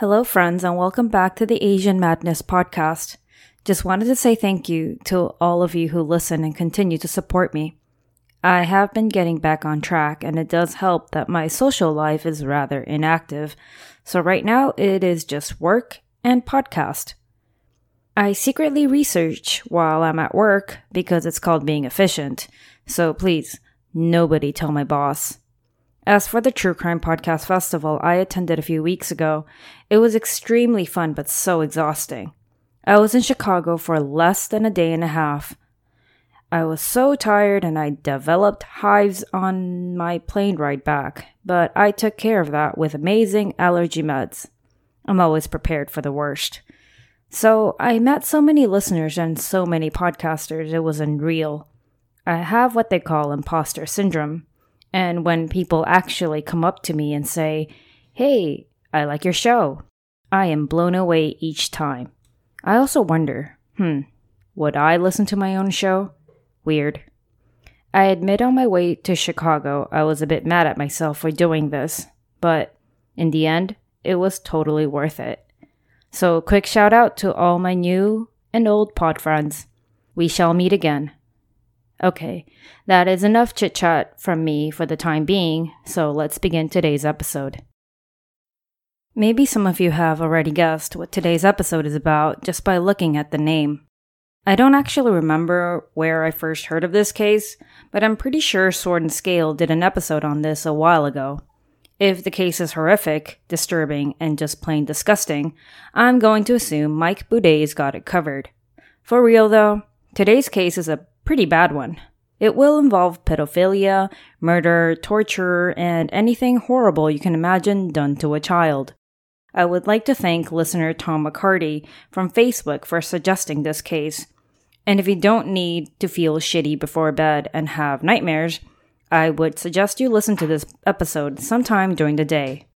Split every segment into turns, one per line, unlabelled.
Hello, friends, and welcome back to the Asian Madness podcast. Just wanted to say thank you to all of you who listen and continue to support me. I have been getting back on track, and it does help that my social life is rather inactive. So, right now, it is just work and podcast. I secretly research while I'm at work because it's called being efficient. So, please, nobody tell my boss. As for the True Crime Podcast Festival I attended a few weeks ago, it was extremely fun but so exhausting. I was in Chicago for less than a day and a half. I was so tired and I developed hives on my plane ride back, but I took care of that with amazing allergy meds. I'm always prepared for the worst. So I met so many listeners and so many podcasters, it was unreal. I have what they call imposter syndrome. And when people actually come up to me and say, Hey, I like your show, I am blown away each time. I also wonder, hmm, would I listen to my own show? Weird. I admit on my way to Chicago, I was a bit mad at myself for doing this, but in the end, it was totally worth it. So, quick shout out to all my new and old pod friends. We shall meet again. Okay, that is enough chit chat from me for the time being, so let's begin today's episode. Maybe some of you have already guessed what today's episode is about just by looking at the name. I don't actually remember where I first heard of this case, but I'm pretty sure Sword and Scale did an episode on this a while ago. If the case is horrific, disturbing, and just plain disgusting, I'm going to assume Mike Boudet's got it covered. For real though, today's case is a pretty bad one. It will involve pedophilia, murder, torture, and anything horrible you can imagine done to a child. I would like to thank listener Tom McCarty from Facebook for suggesting this case. And if you don't need to feel shitty before bed and have nightmares, I would suggest you listen to this episode sometime during the day.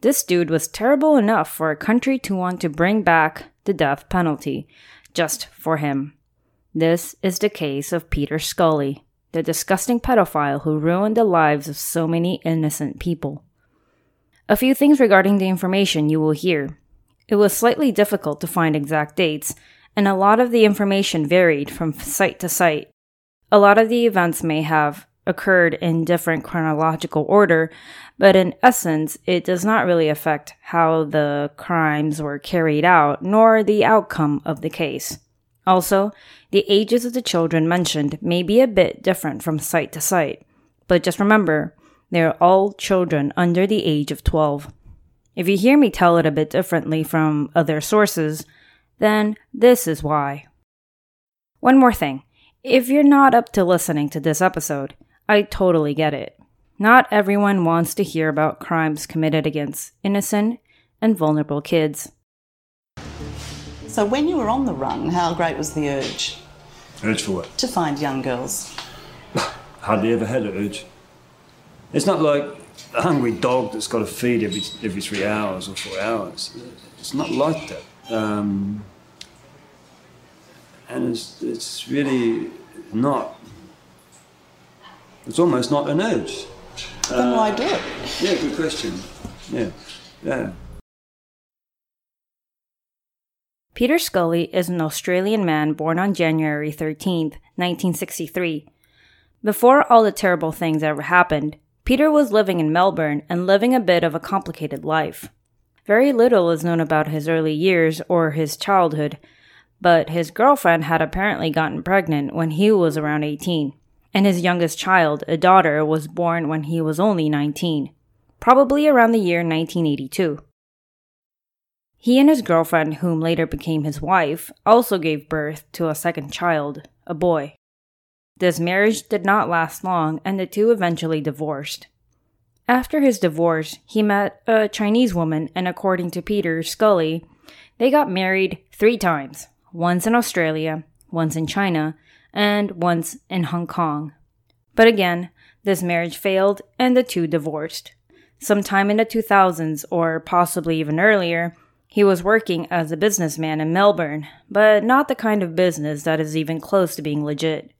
This dude was terrible enough for a country to want to bring back the death penalty just for him. This is the case of Peter Scully, the disgusting pedophile who ruined the lives of so many innocent people. A few things regarding the information you will hear. It was slightly difficult to find exact dates, and a lot of the information varied from site to site. A lot of the events may have occurred in different chronological order, but in essence, it does not really affect how the crimes were carried out nor the outcome of the case. Also, the ages of the children mentioned may be a bit different from site to site, but just remember, they are all children under the age of 12. If you hear me tell it a bit differently from other sources, then this is why. One more thing. If you're not up to listening to this episode, I totally get it. Not everyone wants to hear about crimes committed against innocent and vulnerable kids.
So when you were on the run, how great was the urge
Urge for what?
to find young girls?
Hardly ever had an urge. It's not like a hungry dog that's got to feed every every three hours or four hours. It's not like that. Um, and it's, it's really not. It's almost not an urge.
Then why do it?
Yeah, good question. Yeah, yeah.
Peter Scully is an Australian man born on January 13th, 1963. Before all the terrible things ever happened, Peter was living in Melbourne and living a bit of a complicated life. Very little is known about his early years or his childhood, but his girlfriend had apparently gotten pregnant when he was around 18, and his youngest child, a daughter, was born when he was only 19, probably around the year 1982. He and his girlfriend, whom later became his wife, also gave birth to a second child, a boy. This marriage did not last long, and the two eventually divorced. After his divorce, he met a Chinese woman, and according to Peter Scully, they got married three times once in Australia, once in China, and once in Hong Kong. But again, this marriage failed and the two divorced. Sometime in the 2000s, or possibly even earlier, he was working as a businessman in Melbourne, but not the kind of business that is even close to being legit.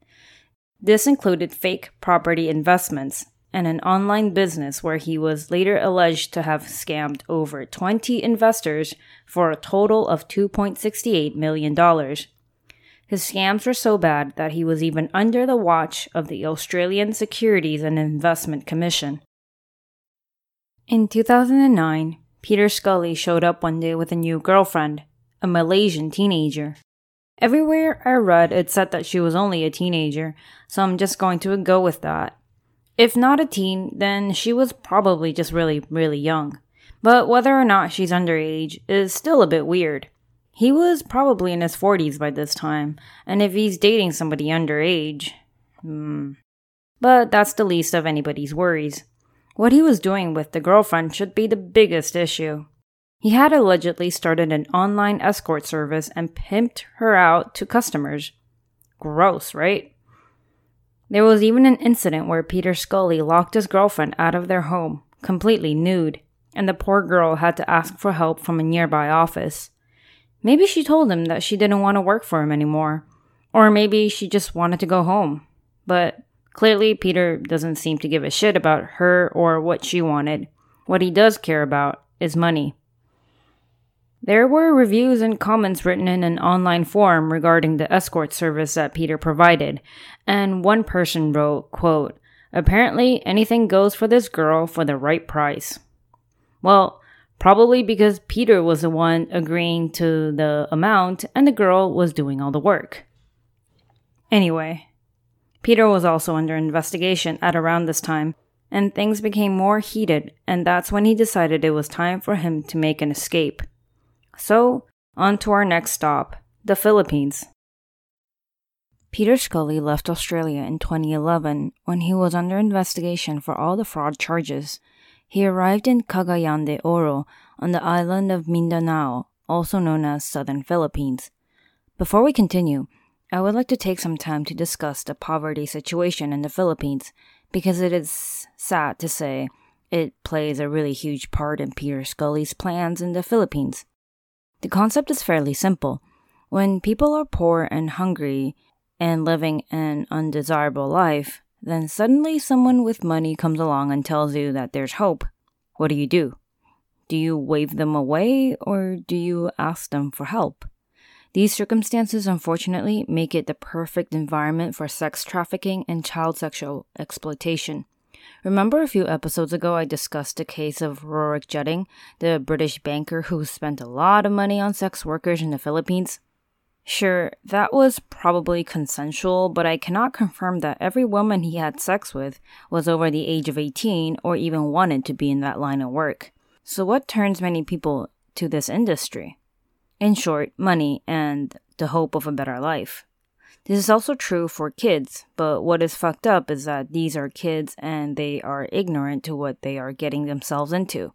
This included fake property investments and an online business where he was later alleged to have scammed over 20 investors for a total of $2.68 million. His scams were so bad that he was even under the watch of the Australian Securities and Investment Commission. In 2009, Peter Scully showed up one day with a new girlfriend, a Malaysian teenager. Everywhere I read, it said that she was only a teenager, so I'm just going to go with that. If not a teen, then she was probably just really, really young. But whether or not she's underage is still a bit weird. He was probably in his 40s by this time, and if he's dating somebody underage, hmm. But that's the least of anybody's worries. What he was doing with the girlfriend should be the biggest issue. He had allegedly started an online escort service and pimped her out to customers. Gross, right? There was even an incident where Peter Scully locked his girlfriend out of their home, completely nude, and the poor girl had to ask for help from a nearby office. Maybe she told him that she didn't want to work for him anymore, or maybe she just wanted to go home. But Clearly, Peter doesn't seem to give a shit about her or what she wanted. What he does care about is money. There were reviews and comments written in an online forum regarding the escort service that Peter provided, and one person wrote, quote, Apparently, anything goes for this girl for the right price. Well, probably because Peter was the one agreeing to the amount and the girl was doing all the work. Anyway, Peter was also under investigation at around this time, and things became more heated, and that's when he decided it was time for him to make an escape. So, on to our next stop the Philippines. Peter Scully left Australia in 2011 when he was under investigation for all the fraud charges. He arrived in Cagayan de Oro on the island of Mindanao, also known as Southern Philippines. Before we continue, I would like to take some time to discuss the poverty situation in the Philippines because it is sad to say it plays a really huge part in Peter Scully's plans in the Philippines. The concept is fairly simple. When people are poor and hungry and living an undesirable life, then suddenly someone with money comes along and tells you that there's hope. What do you do? Do you wave them away or do you ask them for help? These circumstances, unfortunately, make it the perfect environment for sex trafficking and child sexual exploitation. Remember a few episodes ago, I discussed the case of Rurik Jutting, the British banker who spent a lot of money on sex workers in the Philippines? Sure, that was probably consensual, but I cannot confirm that every woman he had sex with was over the age of 18 or even wanted to be in that line of work. So, what turns many people to this industry? In short, money and the hope of a better life. This is also true for kids, but what is fucked up is that these are kids and they are ignorant to what they are getting themselves into.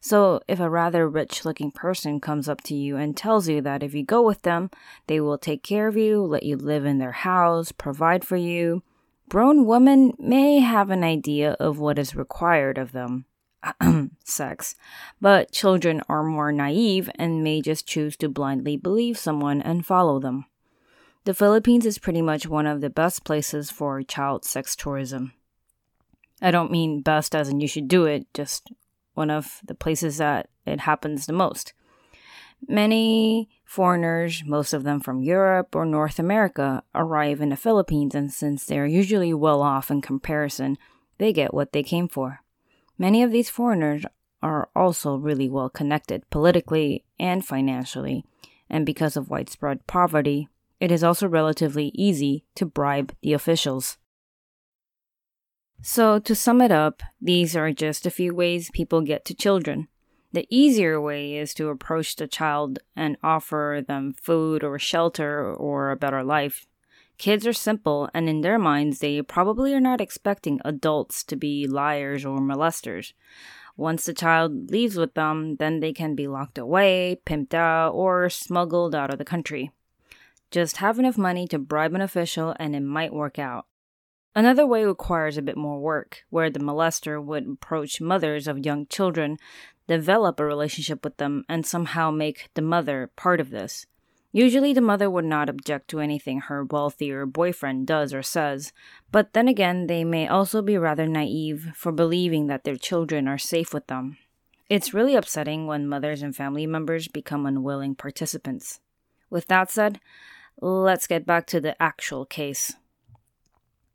So, if a rather rich looking person comes up to you and tells you that if you go with them, they will take care of you, let you live in their house, provide for you, grown women may have an idea of what is required of them. sex, but children are more naive and may just choose to blindly believe someone and follow them. The Philippines is pretty much one of the best places for child sex tourism. I don't mean best as in you should do it, just one of the places that it happens the most. Many foreigners, most of them from Europe or North America, arrive in the Philippines, and since they are usually well off in comparison, they get what they came for. Many of these foreigners are also really well connected politically and financially, and because of widespread poverty, it is also relatively easy to bribe the officials. So, to sum it up, these are just a few ways people get to children. The easier way is to approach the child and offer them food or shelter or a better life. Kids are simple, and in their minds, they probably are not expecting adults to be liars or molesters. Once the child leaves with them, then they can be locked away, pimped out, or smuggled out of the country. Just have enough money to bribe an official and it might work out. Another way requires a bit more work, where the molester would approach mothers of young children, develop a relationship with them, and somehow make the mother part of this. Usually, the mother would not object to anything her wealthier boyfriend does or says, but then again, they may also be rather naive for believing that their children are safe with them. It's really upsetting when mothers and family members become unwilling participants. With that said, let's get back to the actual case.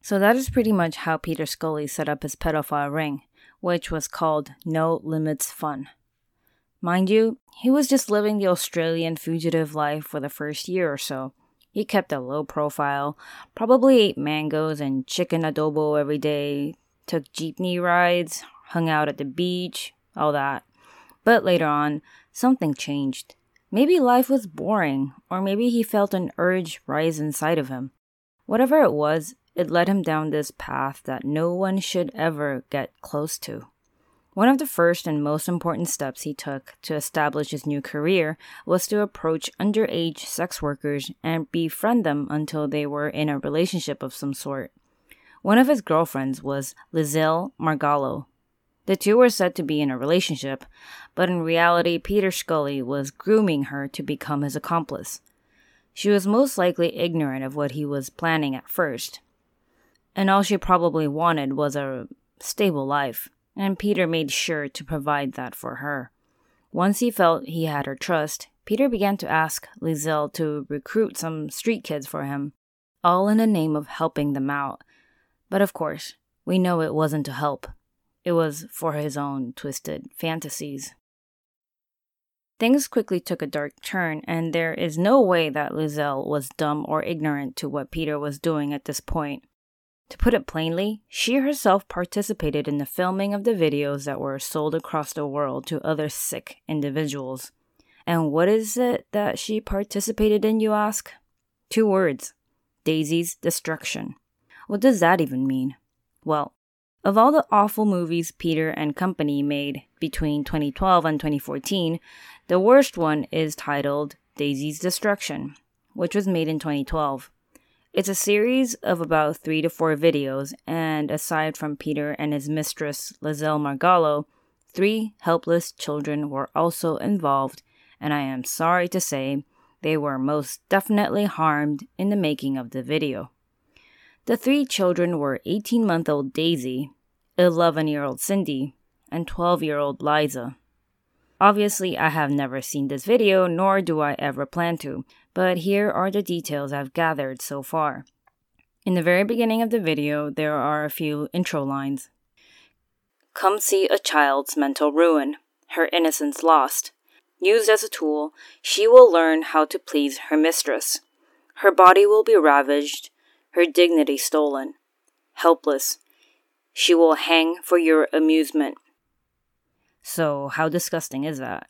So, that is pretty much how Peter Scully set up his pedophile ring, which was called No Limits Fun. Mind you, he was just living the Australian fugitive life for the first year or so. He kept a low profile, probably ate mangoes and chicken adobo every day, took jeepney rides, hung out at the beach, all that. But later on, something changed. Maybe life was boring, or maybe he felt an urge rise inside of him. Whatever it was, it led him down this path that no one should ever get close to. One of the first and most important steps he took to establish his new career was to approach underage sex workers and befriend them until they were in a relationship of some sort. One of his girlfriends was Liezyl Margallo. The two were said to be in a relationship, but in reality, Peter Scully was grooming her to become his accomplice. She was most likely ignorant of what he was planning at first, and all she probably wanted was a stable life and Peter made sure to provide that for her. Once he felt he had her trust, Peter began to ask Liezyl to recruit some street kids for him, all in the name of helping them out. But of course, we know it wasn't to help. It was for his own twisted fantasies. Things quickly took a dark turn, and there is no way that Liezyl was dumb or ignorant to what Peter was doing at this point. To put it plainly, she herself participated in the filming of the videos that were sold across the world to other sick individuals. And what is it that she participated in, you ask? Two words Daisy's destruction. What does that even mean? Well, of all the awful movies Peter and company made between 2012 and 2014, the worst one is titled Daisy's Destruction, which was made in 2012. It's a series of about three to four videos, and aside from Peter and his mistress, Liezyl Margallo, three helpless children were also involved, and I am sorry to say they were most definitely harmed in the making of the video. The three children were 18 month old Daisy, 11 year old Cindy, and 12 year old Liza. Obviously, I have never seen this video, nor do I ever plan to, but here are the details I've gathered so far. In the very beginning of the video, there are a few intro lines. Come see a child's mental ruin, her innocence lost. Used as a tool, she will learn how to please her mistress. Her body will be ravaged, her dignity stolen. Helpless, she will hang for your amusement. So, how disgusting is that?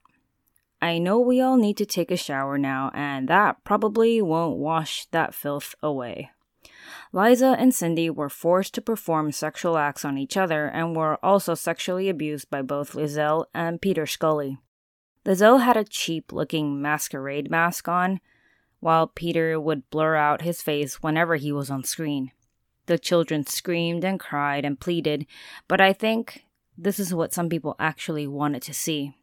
I know we all need to take a shower now, and that probably won't wash that filth away. Liza and Cindy were forced to perform sexual acts on each other and were also sexually abused by both Liezyl and Peter Scully. Liezyl had a cheap looking masquerade mask on, while Peter would blur out his face whenever he was on screen. The children screamed and cried and pleaded, but I think this is what some people actually wanted to see.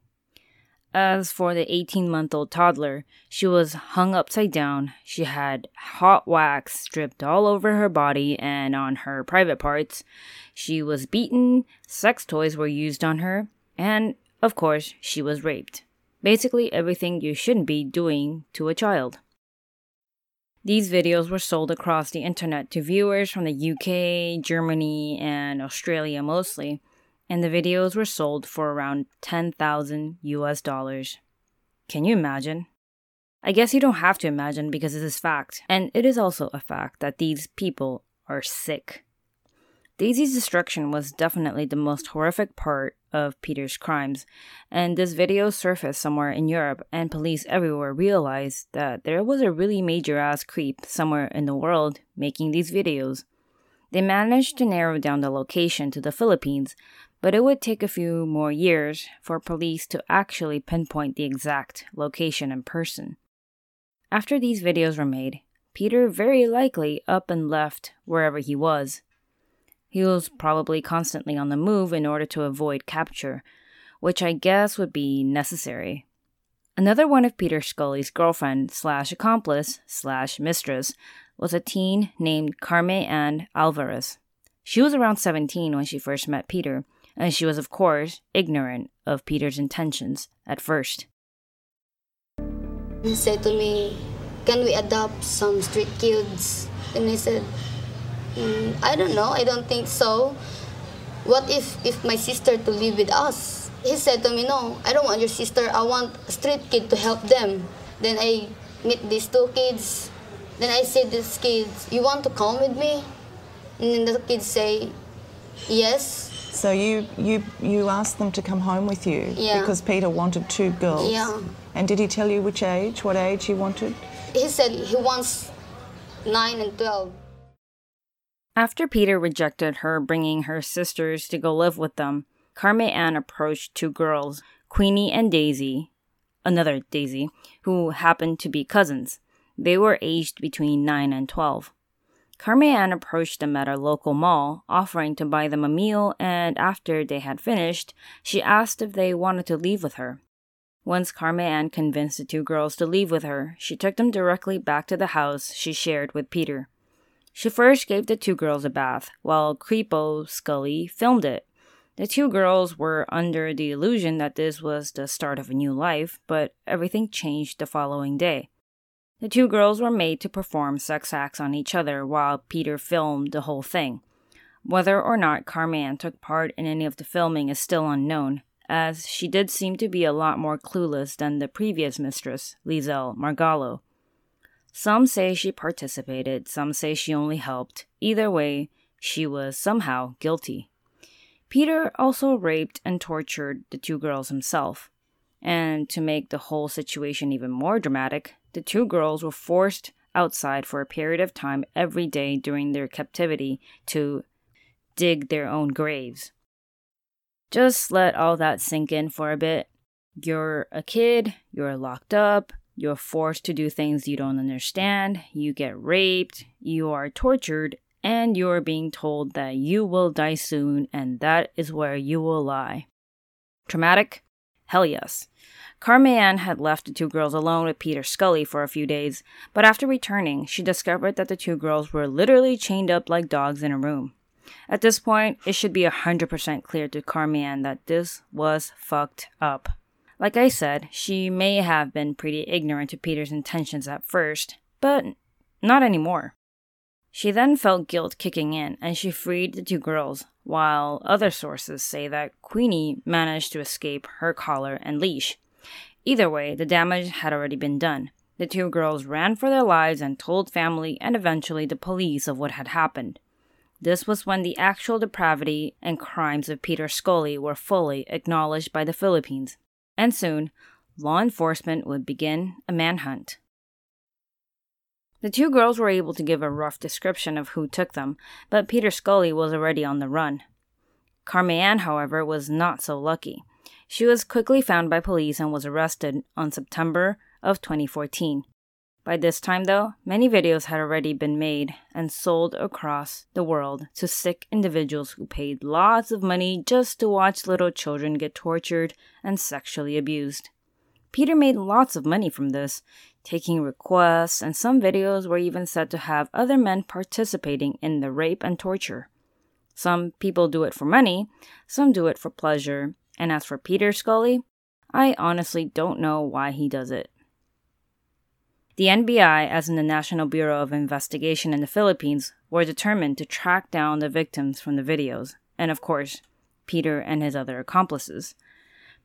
As for the 18 month old toddler, she was hung upside down. She had hot wax dripped all over her body and on her private parts. She was beaten, sex toys were used on her, and, of course, she was raped. Basically, everything you shouldn't be doing to a child. These videos were sold across the internet to viewers from the UK, Germany, and Australia mostly and the videos were sold for around 10,000 US dollars. Can you imagine? I guess you don't have to imagine because it is a fact, and it is also a fact that these people are sick. Daisy's destruction was definitely the most horrific part of Peter's crimes, and this video surfaced somewhere in Europe, and police everywhere realized that there was a really major ass creep somewhere in the world making these videos. They managed to narrow down the location to the Philippines, but it would take a few more years for police to actually pinpoint the exact location and person. After these videos were made, Peter very likely up and left wherever he was. He was probably constantly on the move in order to avoid capture, which I guess would be necessary. Another one of Peter Scully's girlfriend slash accomplice slash mistress was a teen named Carme Ann Alvarez. She was around 17 when she first met Peter, and she was, of course, ignorant of Peter's intentions at first.
He said to me, Can we adopt some street kids? And I said, Mm, I don't know. I don't think so. What if if my sister to live with us? He said to me, no, I don't want your sister. I want a street kid to help them. Then I meet these two kids. Then I say these kids, you want to come with me? And then the kids say, yes.
So you you you asked them to come home with you
Yeah.
because Peter wanted two girls.
Yeah.
And did he tell you which age? What age he wanted?
He said he wants nine and twelve.
After Peter rejected her bringing her sisters to go live with them, Carme Ann approached two girls, Queenie and Daisy, another Daisy, who happened to be cousins. They were aged between 9 and 12. Carme Ann approached them at a local mall, offering to buy them a meal, and after they had finished, she asked if they wanted to leave with her. Once Carme Ann convinced the two girls to leave with her, she took them directly back to the house she shared with Peter. She first gave the two girls a bath, while Creepo Scully filmed it. The two girls were under the illusion that this was the start of a new life, but everything changed the following day. The two girls were made to perform sex acts on each other while Peter filmed the whole thing. Whether or not Carme Ann took part in any of the filming is still unknown, as she did seem to be a lot more clueless than the previous mistress, Liezyl Margallo. Some say she participated, some say she only helped. Either way, she was somehow guilty. Peter also raped and tortured the two girls himself. And to make the whole situation even more dramatic, the two girls were forced outside for a period of time every day during their captivity to dig their own graves. Just let all that sink in for a bit. You're a kid, you're locked up, you're forced to do things you don't understand, you get raped, you are tortured, and you're being told that you will die soon and that is where you will lie. Traumatic? Hell yes. Carme Ann had left the two girls alone with Peter Scully for a few days, but after returning, she discovered that the two girls were literally chained up like dogs in a room. At this point, it should be 100% clear to Carme Ann that this was fucked up. Like I said, she may have been pretty ignorant to Peter's intentions at first, but not anymore. She then felt guilt kicking in and she freed the two girls, while other sources say that Queenie managed to escape her collar and leash. Either way, the damage had already been done. The two girls ran for their lives and told family and eventually the police of what had happened. This was when the actual depravity and crimes of Peter Scully were fully acknowledged by the Philippines, and soon, law enforcement would begin a manhunt. The two girls were able to give a rough description of who took them, but Peter Scully was already on the run. Carme Ann, however, was not so lucky. She was quickly found by police and was arrested on September of 2014. By this time, though, many videos had already been made and sold across the world to sick individuals who paid lots of money just to watch little children get tortured and sexually abused. Peter made lots of money from this, taking requests, and some videos were even said to have other men participating in the rape and torture. Some people do it for money, some do it for pleasure, and as for Peter Scully, I honestly don't know why he does it. The NBI, as in the National Bureau of Investigation in the Philippines, were determined to track down the victims from the videos, and of course, Peter and his other accomplices.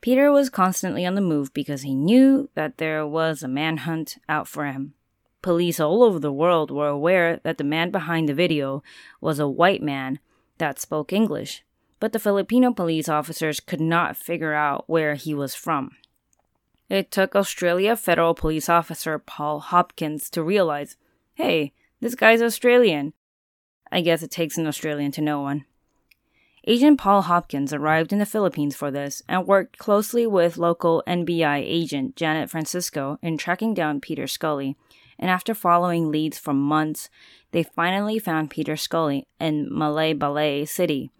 Peter was constantly on the move because he knew that there was a manhunt out for him. Police all over the world were aware that the man behind the video was a white man that spoke English, but the Filipino police officers could not figure out where he was from. It took Australia federal police officer Paul Hopkins to realize hey, this guy's Australian. I guess it takes an Australian to know one. Agent Paul Hopkins arrived in the Philippines for this and worked closely with local NBI agent Janet Francisco in tracking down Peter Scully. And after following leads for months, they finally found Peter Scully in Balay City.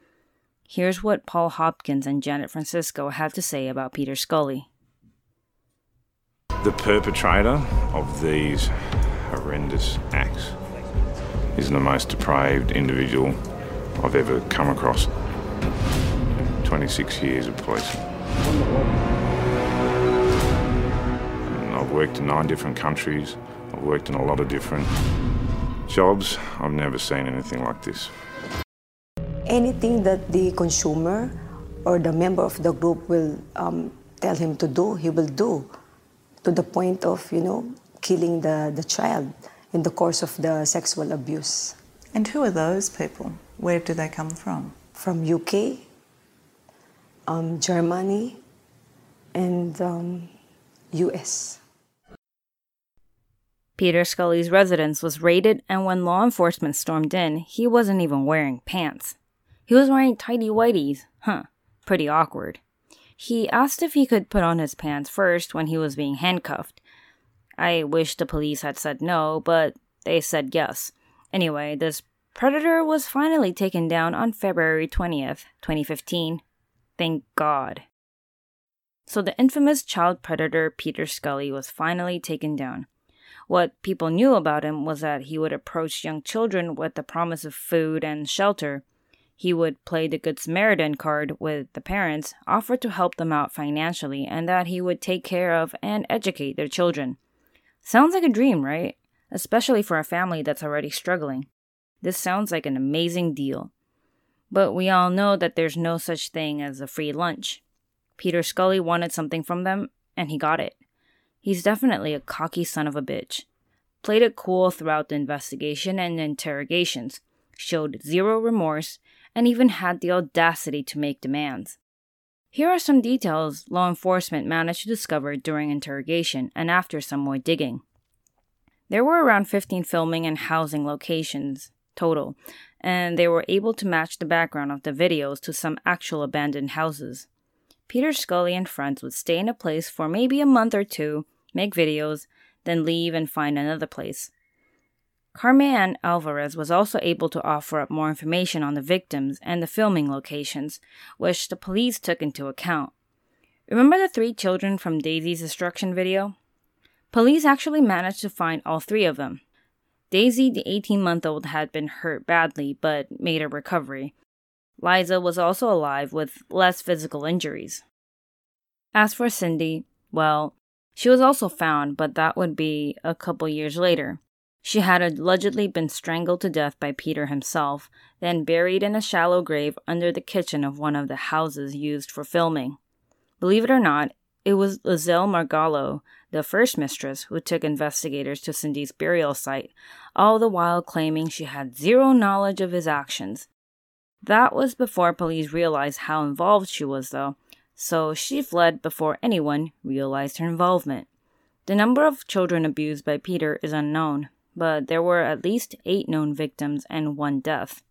Here's what Paul Hopkins and Janet Francisco had to say about Peter Scully.
The perpetrator of these horrendous acts is the most depraved individual I've ever come across. 26 years of policing. And I've worked in nine different countries. I've worked in a lot of different jobs. I've never seen anything like this.
Anything that the consumer or the member of the group will um, tell him to do, he will do to the point of, you know, killing the, the child in the course of the sexual abuse.
And who are those people? Where do they come from?
From UK, um, Germany, and um, US.
Peter Scully's residence was raided, and when law enforcement stormed in, he wasn't even wearing pants. He was wearing tidy whities. Huh, pretty awkward. He asked if he could put on his pants first when he was being handcuffed. I wish the police had said no, but they said yes. Anyway, this predator was finally taken down on February 20th, 2015. Thank God. So the infamous child predator Peter Scully was finally taken down. What people knew about him was that he would approach young children with the promise of food and shelter. He would play the Good Samaritan card with the parents, offer to help them out financially, and that he would take care of and educate their children. Sounds like a dream, right? Especially for a family that's already struggling. This sounds like an amazing deal. But we all know that there's no such thing as a free lunch. Peter Scully wanted something from them, and he got it. He's definitely a cocky son of a bitch. Played it cool throughout the investigation and interrogations, showed zero remorse, and even had the audacity to make demands. Here are some details law enforcement managed to discover during interrogation and after some more digging. There were around 15 filming and housing locations total, and they were able to match the background of the videos to some actual abandoned houses. Peter Scully and friends would stay in a place for maybe a month or two, make videos, then leave and find another place. Carme Ann Alvarez was also able to offer up more information on the victims and the filming locations, which the police took into account. Remember the three children from Daisy's destruction video? Police actually managed to find all three of them. Daisy, the 18 month old, had been hurt badly but made a recovery. Liza was also alive with less physical injuries. As for Cindy, well, she was also found, but that would be a couple years later. She had allegedly been strangled to death by Peter himself, then buried in a shallow grave under the kitchen of one of the houses used for filming. Believe it or not, it was Liezyl Margallo, the first mistress, who took investigators to Cindy's burial site, all the while claiming she had zero knowledge of his actions. That was before police realized how involved she was, though, so she fled before anyone realized her involvement. The number of children abused by Peter is unknown, but there were at least eight known victims and one death.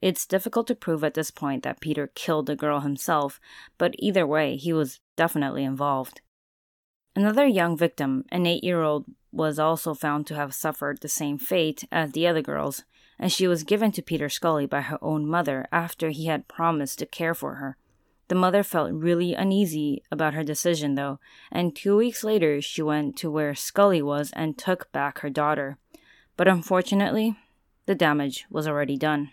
It's difficult to prove at this point that Peter killed the girl himself, but either way, he was definitely involved. Another young victim, an eight year old, was also found to have suffered the same fate as the other girls, and she was given to Peter Scully by her own mother after he had promised to care for her. The mother felt really uneasy about her decision, though, and two weeks later she went to where Scully was and took back her daughter. But unfortunately, the damage was already done.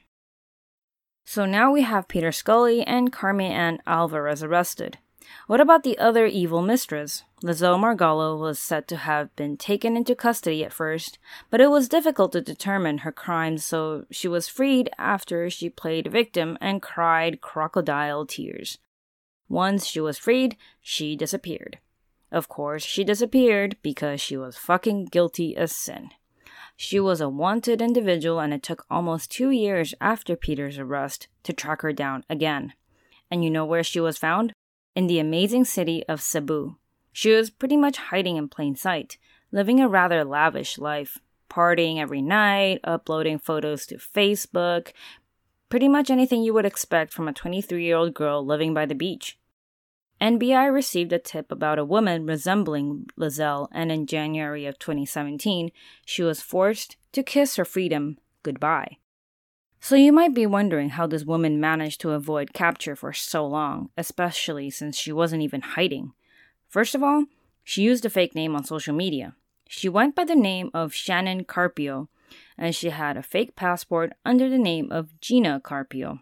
So now we have Peter Scully and Carme Ann Alvarez arrested. What about the other evil mistress? Liezyl Margallo was said to have been taken into custody at first, but it was difficult to determine her crimes, so she was freed after she played victim and cried crocodile tears. Once she was freed, she disappeared. Of course, she disappeared because she was fucking guilty as sin. She was a wanted individual, and it took almost two years after Peter's arrest to track her down again. And you know where she was found? In the amazing city of Cebu. She was pretty much hiding in plain sight, living a rather lavish life, partying every night, uploading photos to Facebook, pretty much anything you would expect from a 23 year old girl living by the beach. NBI received a tip about a woman resembling Liezyl, and in January of 2017, she was forced to kiss her freedom goodbye. So you might be wondering how this woman managed to avoid capture for so long, especially since she wasn't even hiding. First of all, she used a fake name on social media. She went by the name of Shannon Carpio, and she had a fake passport under the name of Gina Carpio.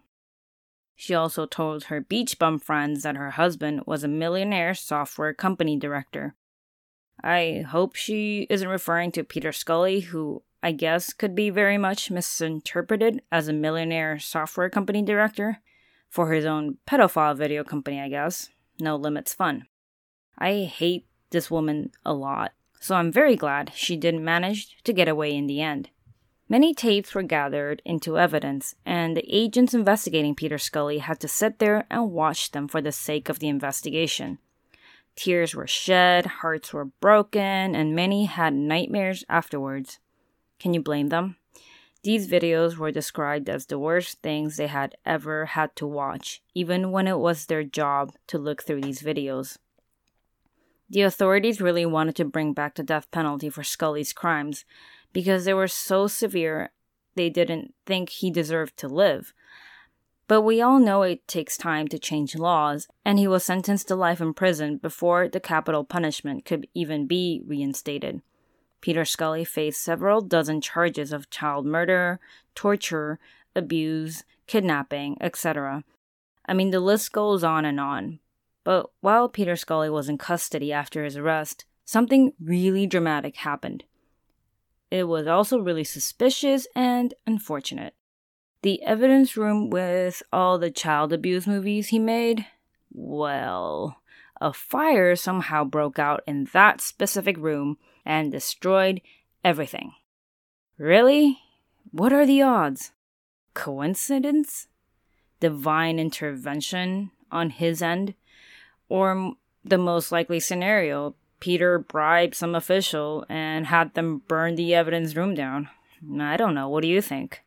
She also told her beach bum friends that her husband was a millionaire software company director. I hope she isn't referring to Peter Scully, who I guess could be very much misinterpreted as a millionaire software company director for his own pedophile video company, I guess. No Limits Fun. I hate this woman a lot, so I'm very glad she didn't manage to get away in the end. Many tapes were gathered into evidence, and the agents investigating Peter Scully had to sit there and watch them for the sake of the investigation. Tears were shed, hearts were broken, and many had nightmares afterwards. Can you blame them? These videos were described as the worst things they had ever had to watch, even when it was their job to look through these videos. The authorities really wanted to bring back the death penalty for Scully's crimes, because they were so severe they didn't think he deserved to live. But we all know it takes time to change laws, and he was sentenced to life in prison before the capital punishment could even be reinstated. Peter Scully faced several dozen charges of child murder, torture, abuse, kidnapping, etc. I mean, the list goes on and on. But while Peter Scully was in custody after his arrest, something really dramatic happened. It was also really suspicious and unfortunate. The evidence room with all the child abuse movies he made? Well, a fire somehow broke out in that specific room and destroyed everything. Really? What are the odds? Coincidence? Divine intervention on his end? Or the most likely scenario, Peter bribed some official and had them burn the evidence room down. I don't know. What do you think?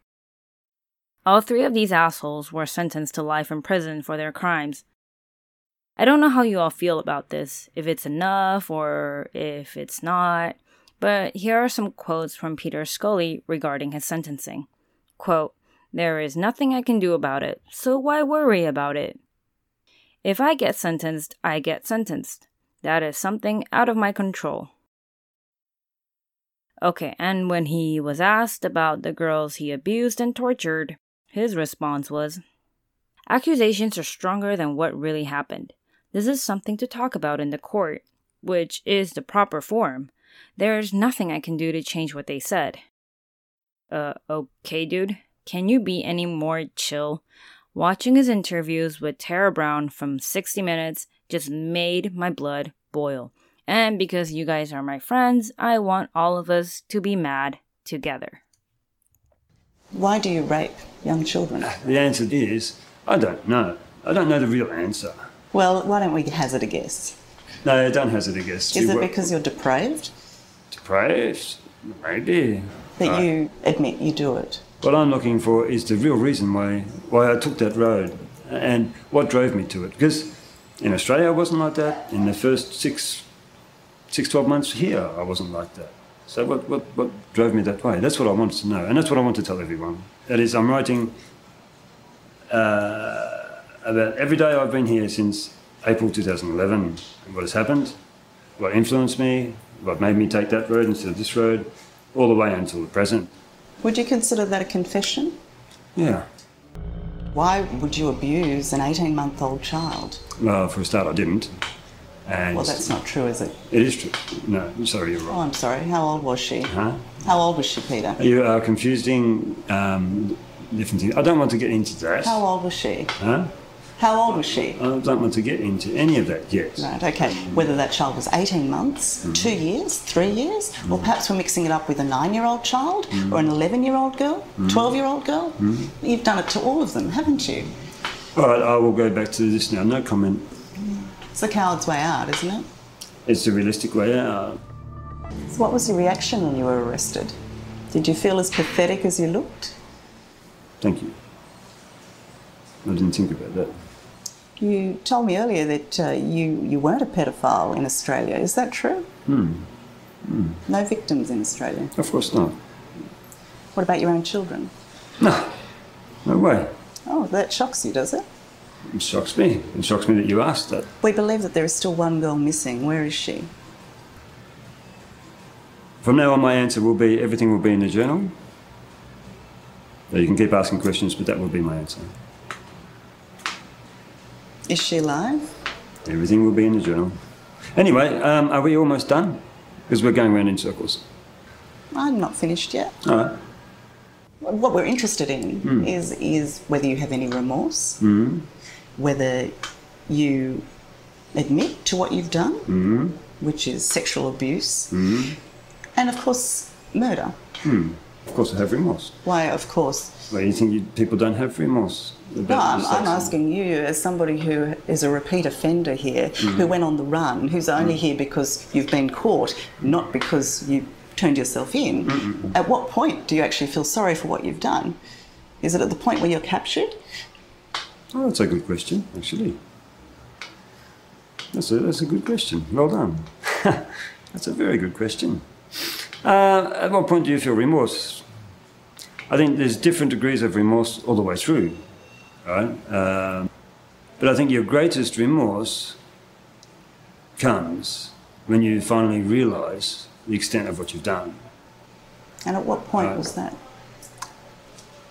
All three of these assholes were sentenced to life in prison for their crimes. I don't know how you all feel about this, if it's enough or if it's not, but here are some quotes from Peter Scully regarding his sentencing. Quote, There is nothing I can do about it, so why worry about it? If I get sentenced, I get sentenced. That is something out of my control. Okay, and when he was asked about the girls he abused and tortured, his response was Accusations are stronger than what really happened. This is something to talk about in the court, which is the proper form. There's nothing I can do to change what they said. Uh, okay, dude. Can you be any more chill? Watching his interviews with Tara Brown from 60 Minutes just made my blood boil. And because you guys are my friends, I want all of us to be mad together.
Why do you rape young children?
Ah, the answer is I don't know. I don't know the real answer.
Well, why don't we hazard a guess?
No, don't hazard a guess.
Is
You
it
wo-
because you're depraved
depraved? Maybe.
that
Right.
you admit you do it?
What I'm looking for is the real reason why why I took that road and what drove me to it. Because in Australia I wasn't like that. In the first six, six, 12 months here I wasn't like that. So what, what, what drove me that way? That's what I wanted to know. And that's what I want to tell everyone. That is, I'm writing uh, about every day I've been here since April 2011 and what has happened, what influenced me, what made me take that road instead of this road, all the way until the present.
Would you consider that a confession?
Yeah.
Why would you abuse an 18 month old child?
Well, for a start, I didn't. And
Well, that's not true, is it?
It is true. No, sorry, you're
Oh,
wrong.
I'm sorry. How old was she?
Huh?
How old was she, Peter?
You are confusing um, different things. I don't want to get into that.
How old was she?
Huh?
How old was she?
I don't want to get into any of that yet.
Right, okay. Whether that child was 18 months, mm-hmm. two years, three years, or mm-hmm. perhaps we're mixing it up with a nine year old child mm-hmm. or an 11 year old girl, 12 year old girl. You've done it to all of them, haven't you?
All right, I will go back to this now. No comment.
It's the coward's way out, isn't it?
It's the realistic way out.
So what was your reaction when you were arrested? Did you feel as pathetic as you looked?
Thank you. I didn't think about that.
You told me earlier that uh, you, you weren't a pedophile in Australia. Is that true? No victims in Australia.
Of course not.
What about your own children?
No, no way.
Oh, that shocks you, does it?
It shocks me. It shocks me that you asked that.
We believe that there is still one girl missing. Where is she?
From now on, my answer will be everything will be in the journal. You can keep asking questions, but that will be my answer.
Is she alive?
Everything will be in the journal. Anyway, um, are we almost done? Because we're going around in circles.
I'm not finished yet.
All right.
What we're interested in hmm. is is whether you have any remorse, hmm. whether you admit to what you've done, hmm. which is sexual abuse, and of course murder.
Of course, I have remorse.
Why, of course.
Well, you think you, people don't have remorse?
No, I'm. I'm asking you, as somebody who is a repeat offender here, who went on the run, who's only here because you've been caught, not because you turned yourself in. At what point do you actually feel sorry for what you've done? Is it at the point where you're captured?
Oh, that's a good question, actually. That's a, that's a good question. Well done. that's a very good question. Uh, at what point do you feel remorse? I think there's different degrees of remorse all the way through, right? Um, but I think your greatest remorse comes when you finally realise the extent of what you've done.
And at what point
Right.
was that?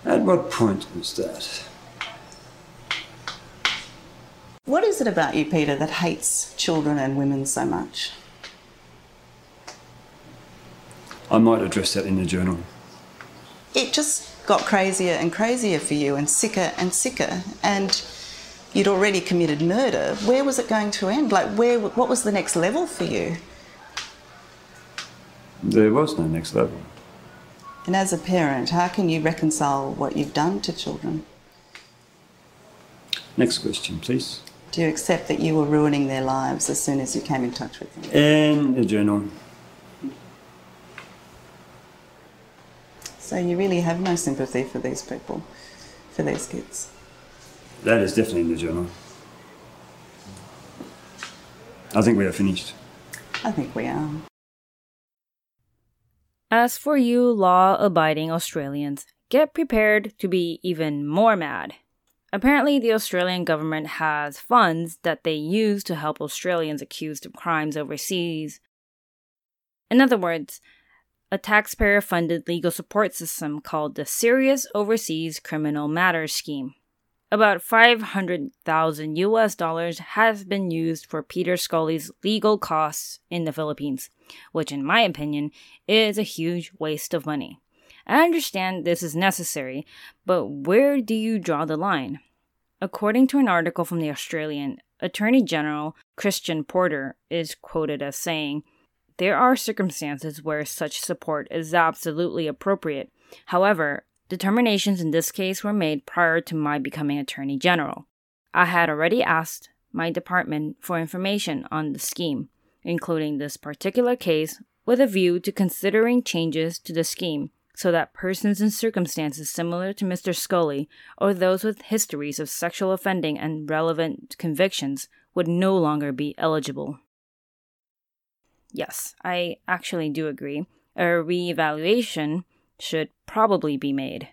At what point was that?
What is it about you, Peter, that hates children and women so much?
I might address that in the journal.
It just got crazier and crazier for you, and sicker and sicker, and you'd already committed murder. Where was it going to end? Like, where? What was the next level for you?
There was no next level.
And as a parent, how can you reconcile what you've done to children?
Next question, please.
Do you accept that you were ruining their lives as soon as you came in touch with them?
In the journal.
So you really have no sympathy for these people, for these kids.
That is definitely in the journal. I think we are finished.
I think we are.
As for you law abiding Australians, get prepared to be even more mad. Apparently, the Australian government has funds that they use to help Australians accused of crimes overseas. In other words, a taxpayer funded legal support system called the Serious Overseas Criminal Matters Scheme. About 500,000 US dollars has been used for Peter Scully's legal costs in the Philippines, which, in my opinion, is a huge waste of money. I understand this is necessary, but where do you draw the line? According to an article from the Australian, Attorney General Christian Porter is quoted as saying, There are circumstances where such support is absolutely appropriate. However, determinations in this case were made prior to my becoming Attorney General. I had already asked my department for information on the scheme, including this particular case, with a view to considering changes to the scheme so that persons in circumstances similar to Mr. Scully or those with histories of sexual offending and relevant convictions would no longer be eligible. Yes, I actually do agree. A reevaluation should probably be made.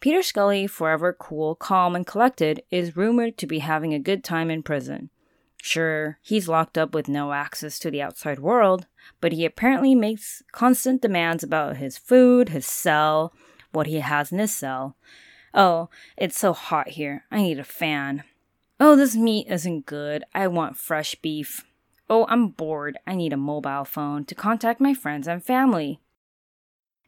Peter Scully, forever cool, calm, and collected, is rumored to be having a good time in prison. Sure, he's locked up with no access to the outside world, but he apparently makes constant demands about his food, his cell, what he has in his cell. Oh, it's so hot here. I need a fan. Oh, this meat isn't good. I want fresh beef. Oh, I'm bored. I need a mobile phone to contact my friends and family.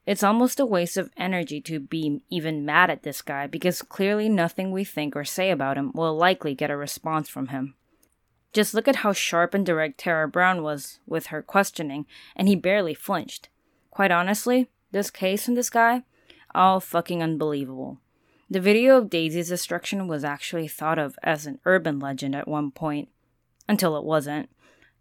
It's almost a waste of energy to be even mad at this guy because clearly nothing we think or say about him will likely get a response from him. Just look at how sharp and direct Tara Brown was with her questioning, and he barely flinched. Quite honestly, this case and this guy, all fucking unbelievable. The video of Daisy's destruction was actually thought of as an urban legend at one point, until it wasn't.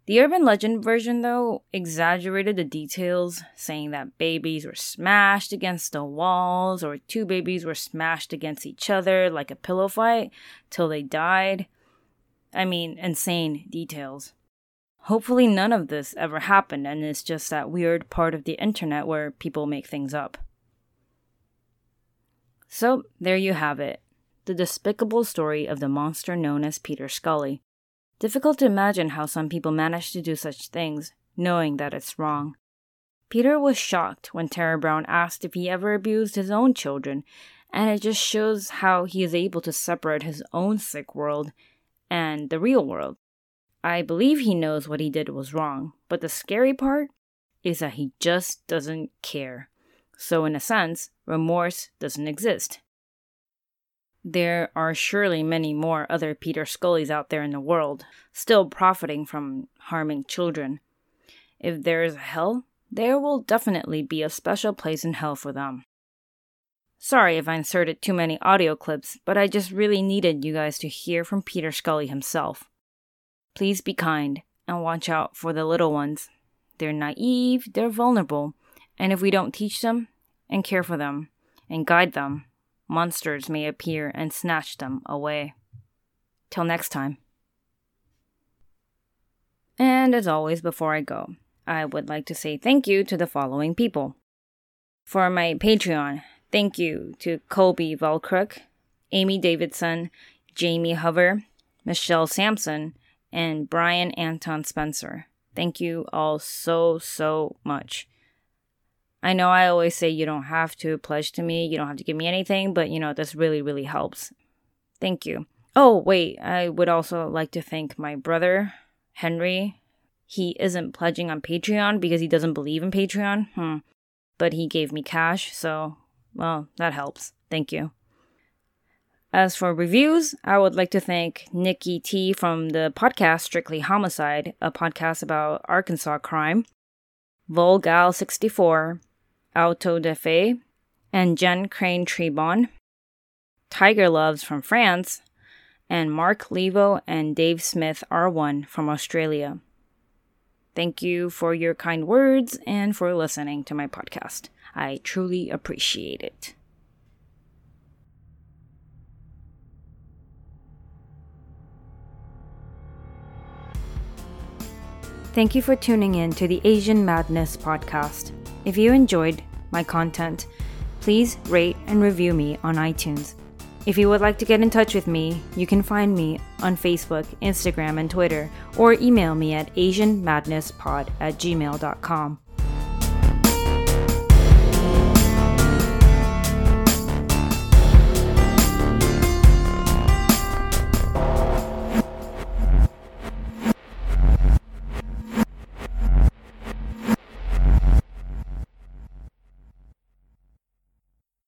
The urban legend version, though, exaggerated the details, saying that babies were smashed against the walls or two babies were smashed against each other like a pillow fight till they died. I mean, insane details. Hopefully, none of this ever happened and it's just that weird part of the internet where people make things up. So, there you have it the despicable story of the monster known as Peter Scully. Difficult to imagine how some people manage to do such things, knowing that it's wrong. Peter was shocked when Tara Brown asked if he ever abused his own children, and it just shows how he is able to separate his own sick world and the real world. I believe he knows what he did was wrong, but the scary part is that he just doesn't care. So, in a sense, remorse doesn't exist. There are surely many more other Peter Scullys out there in the world, still profiting from harming children. If there is a hell, there will definitely be a special place in hell for them. Sorry if I inserted too many audio clips, but I just really needed you guys to hear from Peter Scully himself. Please be kind and watch out for the little ones. They're naive, they're vulnerable, and if we don't teach them and care for them and guide them, monsters may appear and snatch them away. Till next time. And as always, before I go, I would like to say thank you to the following people. For my Patreon, thank you to Koby val Crook, Amy Davidson, Jamie Hover, Michelle Samson, and Brian Anton Spencer. Thank you all so, so much. I know I always say you don't have to pledge to me, you don't have to give me anything, but you know, this really, really helps. Thank you. Oh, wait, I would also like to thank my brother, Henry. He isn't pledging on Patreon because he doesn't believe in Patreon. Hmm. But he gave me cash, so, well, that helps. Thank you. As for reviews, I would like to thank Nicki T from the podcast Strictly Homicide, a podcast about Arkansas crime, Volgal64, Auto de Fe, and Jen Crane Trebon, Tiger Loves from France, and Mark Livo and Dave Smith R1 from Australia. Thank you for your kind words and for listening to my podcast. I truly appreciate it. Thank you for tuning in to the Asian Madness podcast. If you enjoyed my content, please rate and review me on iTunes. If you would like to get in touch with me, you can find me on Facebook, Instagram, and Twitter, or email me at AsianMadnessPod at gmail.com.